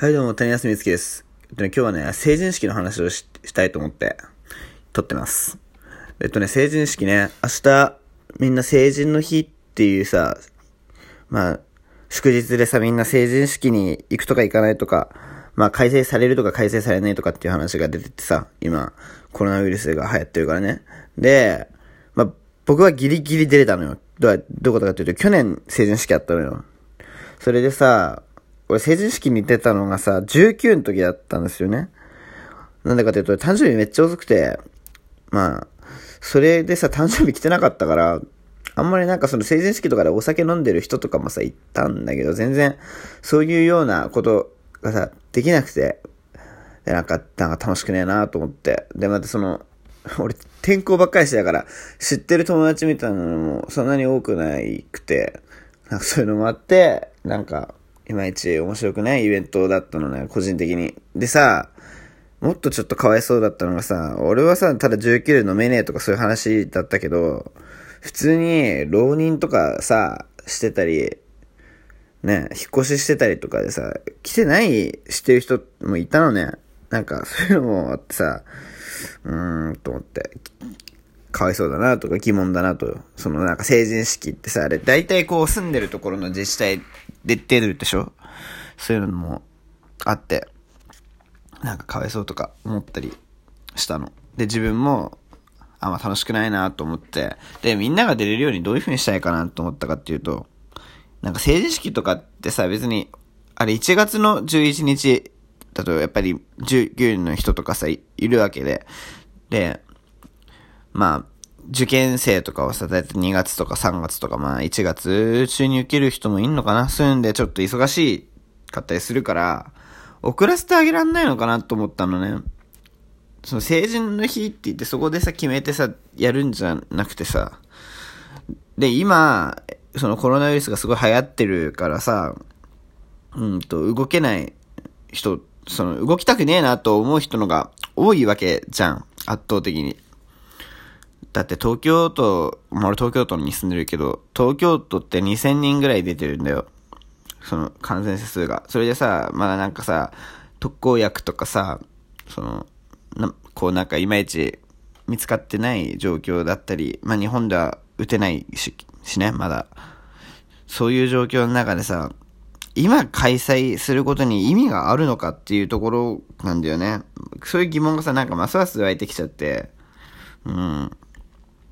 はい、どうも、谷康美月です。えっとね、今日はね、成人式の話をししたいと思って、撮ってます。えっとね、成人式ね、明日、みんな成人の日っていうさ、まあ、祝日でさ、みんな成人式に行くとか行かないとか、まあ、改正されるとか改正されないとかっていう話が出ててさ、今、コロナウイルスが流行ってるからね。で、まあ、僕はギリギリ出れたのよ。どう、どういうことかっていうと、去年成人式あったのよ。それでさ、俺成人式に出たのがさ、19の時だったんですよね。なんでかというと、誕生日めっちゃ遅くて、まあ、それでさ、誕生日来てなかったから、あんまりなんかその成人式とかでお酒飲んでる人とかもさ、行ったんだけど、全然、そういうようなことがさ、できなくて、で、なんか、なんか楽しくねえなと思って。で、またその、俺、転校ばっかりしてたから、知ってる友達みたいなのもそんなに多くないくて、なんかそういうのもあって、なんか、いまいち面白くないイベントだったのね、個人的に。でさ、もっとちょっとかわいそうだったのがさ、俺はさ、ただ19で飲めねえとかそういう話だったけど、普通に浪人とかさ、してたり、ね、引っ越ししてたりとかでさ、来てないしてる人もいたのね。なんか、そういうのもあってさ、うーん、と思って、かわいそうだなとか疑問だなと。そのなんか成人式ってさ、あれ、大体こう住んでるところの自治体で出るでしょ？そういうのもあって、なんかかわいそうとか思ったりしたの。で、自分も、あんま楽しくないなと思って、で、みんなが出れるようにどういう風にしたいかなと思ったかっていうと、なんか成人式とかってさ、別に、あれ1月の11日だとやっぱり19の人とかさ、いるわけで、で、まあ、受験生とかはさ、だいたい2月とか3月とか、まあ1月中に受ける人もいんのかな？そういうんでちょっと忙しかったりするから、遅らせてあげらんないのかなと思ったのね。その成人の日って言ってそこでさ、決めてさ、やるんじゃなくてさ、で、今、そのコロナウイルスがすごい流行ってるからさ、うんと、動けない人、その、動きたくねえなと思う人のが多いわけじゃん。圧倒的に。だって東京都、俺東京都に住んでるけど、東京都って2000人ぐらい出てるんだよ。その感染者数が。それでさ、まだなんかさ、特効薬とかさ、その、なこうなんかいまいち見つかってない状況だったり、まあ日本では打てないし、しね、まだ。そういう状況の中でさ、今開催することに意味があるのかっていうところなんだよね。そういう疑問がさ、なんかますます湧いてきちゃって、うん。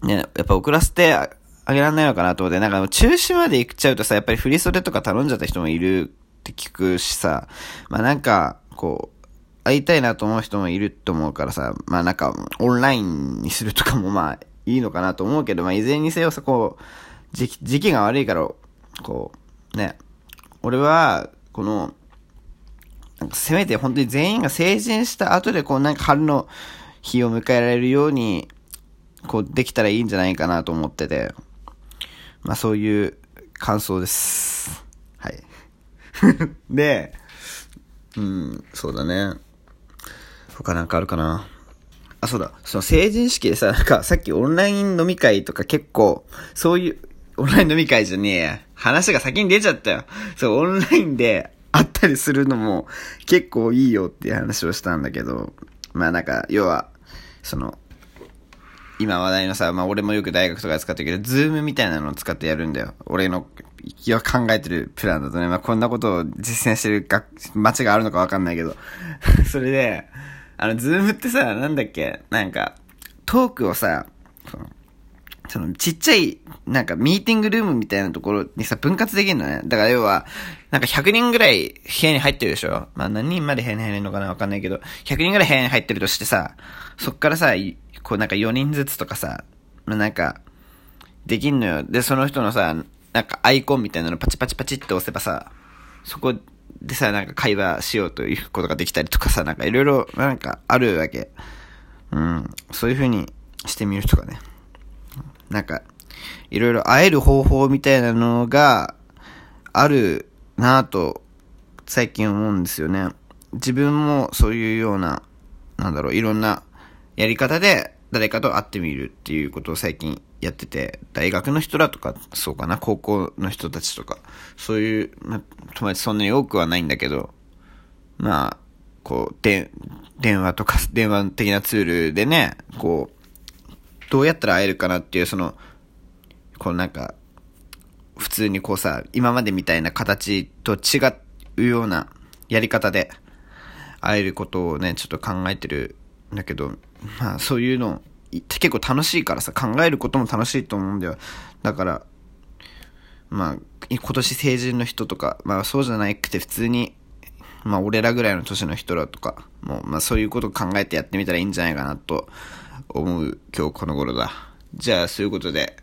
ね、やっぱ遅らせてあげられないのかなと思って、なんか中止まで行っちゃうとさ、やっぱり振り袖とか頼んじゃった人もいるって聞くしさ、まあなんか、こう、会いたいなと思う人もいると思うからさ、まあなんか、オンラインにするとかもまあいいのかなと思うけど、まあいずれにせよさ、こう、時期、時期が悪いから、こう、ね、俺は、この、なんかせめて本当に全員が成人した後で、こうなんか春の日を迎えられるように、こうできたらいいんじゃないかなと思ってて、まあそういう感想です。はい。で、うん、そうだね。他なんかあるかな？あ、そうだ。その成人式でさ、なんかさっきオンライン飲み会とか結構、そういう、オンライン飲み会じゃねえ。話が先に出ちゃったよ。そう、オンラインで会ったりするのも結構いいよっていう話をしたんだけど、まあなんか、要は、その、今話題のさ、まあ俺もよく大学とかで使ってるけど、ズームみたいなのを使ってやるんだよ。俺の、今考えてるプランだとね、まあこんなことを実践してる学街があるのかわかんないけど。それで、あの、ズームってさ、なんだっけ、なんか、トークをさ、その、ちっちゃい、なんかミーティングルームみたいなところにさ、分割できるのね。だから要は、なんか100人ぐらい部屋に入ってるでしょまあ何人まで部屋に入れるのかなわかんないけど、100人ぐらい部屋に入ってるとしてさ、そっからさ、こうなんか4人ずつとかさ、まあなんか、できんのよ。で、その人のさ、なんかアイコンみたいなのパチパチパチって押せばさ、そこでさ、なんか会話しようということができたりとかさ、なんかいろいろ、なんかあるわけ。うん。そういう風にしてみるとかね。なんか、いろいろ会える方法みたいなのがあるなぁと最近思うんですよね。自分もそういうような、なんだろう、いろんなやり方で誰かと会ってみるっていうことを最近やってて、大学の人らとか、そうかな、高校の人たちとか、そういう、ま、友達そんなに多くはないんだけど、まあ、こう、で、電話とか、電話的なツールでね、こう、どうやったら会えるかなっていう、その、こうなんか、普通にこうさ、今までみたいな形と違うようなやり方で会えることをね、ちょっと考えてるんだけど、まあそういうの、結構楽しいからさ、考えることも楽しいと思うんだよ。だから、まあ、今年成人の人とか、まあそうじゃなくて普通に、まあ俺らぐらいの年の人らとか、もうまあそういうことを考えてやってみたらいいんじゃないかなと思う今日この頃だ。じゃあそういうことで、